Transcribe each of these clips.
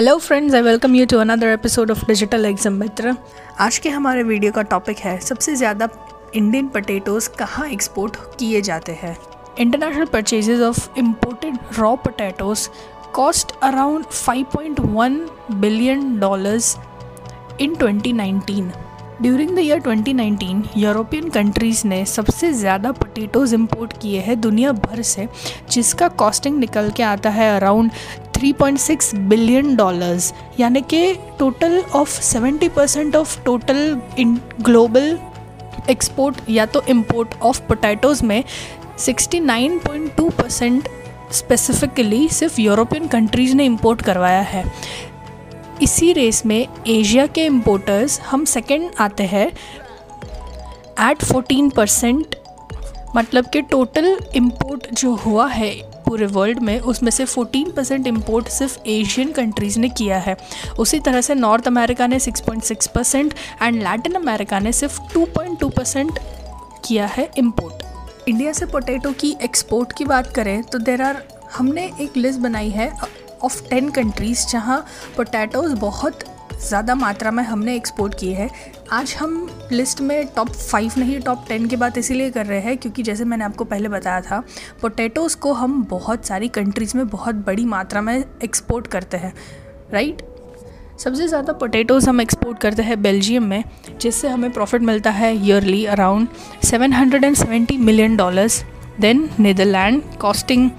Hello friends I welcome you to another episode of digital exam मित्र आज के हमारे video का टॉपिक है सबसे ज़्यादा इंडियन पटेटोज़ कहाँ एक्सपोर्ट किए जाते हैं? International purchases of imported raw potatoes cost around 5.1 billion dollars in 2019 during the year 2019 European countries ने सबसे ज़्यादा पोटैटोज़ इंपोर्ट किए हैं दुनिया भर से जिसका कॉस्टिंग निकल के आता है अराउंड 3.6 बिलियन डॉलर्स यानी कि total of 70 percent of total in global export या तो इम्पोर्ट ऑफ़ पोटैटोज़ में 69.2 परसेंट स्पेसिफिकली सिर्फ़ यूरोपियन कंट्रीज़ ने इंपोर्ट करवाया है। इसी रेस में एशिया के इम्पोर्टर्स हम सेकंड आते हैं। एट 14 परसेंट मतलब कि टोटल इंपोर्ट जो हुआ है पूरे वर्ल्ड में उसमें से 14 परसेंट इम्पोर्ट सिर्फ़ एशियन कंट्रीज़ ने किया है। उसी तरह से नॉर्थ अमेरिका ने 6.6 परसेंट एंड लैटिन अमेरिका ने सिर्फ़ 2.2 परसेंट किया है इम्पोर्ट इंडिया से पोटैटो की एक्सपोर्ट की बात करें तो देर आर हमने एक लिस्ट बनाई है ऑफ़ टेन कंट्रीज़ जहाँ पोटैटोज़ बहुत ज़्यादा मात्रा में हमने एक्सपोर्ट किए हैं। आज हम लिस्ट में टॉप फाइव नहीं टॉप टेन की बात इसीलिए कर रहे हैं क्योंकि जैसे मैंने आपको पहले बताया था पोटैटोज़ को हम बहुत सारी कंट्रीज़ में बहुत बड़ी मात्रा में एक्सपोर्ट करते हैं राइट सबसे ज़्यादा पोटैटोज़ हम एक्सपोर्ट करते हैं बेल्जियम में, जिससे हमें प्रॉफिट मिलता है yearly around 770 million dollars then Netherland costing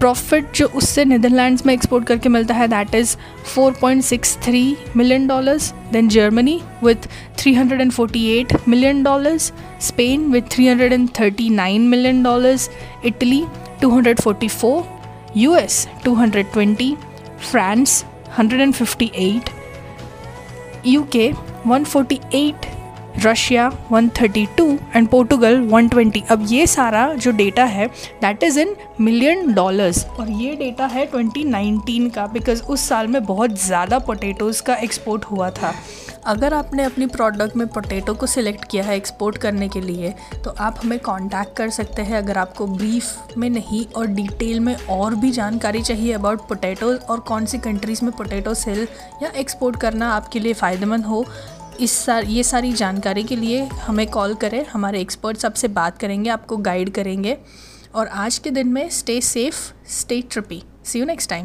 profit जो उससे नीदरलैंड्स में एक्सपोर्ट करके मिलता है that is 4.63 million dollars then Germany with 348 million dollars Spain with 339 million dollars Italy 244 US 220 France 158 UK 148 Russia 132 and Portugal 120 अब ये सारा जो डेटा है that is in million dollars और ये डेटा है 2019 का बिकॉज़ उस साल में बहुत ज़्यादा पोटैटोज़ का एक्सपोर्ट हुआ था। अगर आपने अपनी प्रोडक्ट में पोटैटो को सिलेक्ट किया है एक्सपोर्ट करने के लिए तो आप हमें कांटेक्ट कर सकते हैं। अगर आपको ब्रीफ में नहीं और डिटेल में और भी जानकारी चाहिए अबाउट पोटैटोज़ और कौन सी कंट्रीज़ में पोटैटो सेल या एक्सपोर्ट करना आपके लिए फ़ायदेमंद हो इस सार, ये सारी जानकारी के लिए हमें कॉल करें। हमारे एक्सपर्ट्स आपसे बात करेंगे, आपको गाइड करेंगे। और आज के दिन में stay safe stay trippy see you next time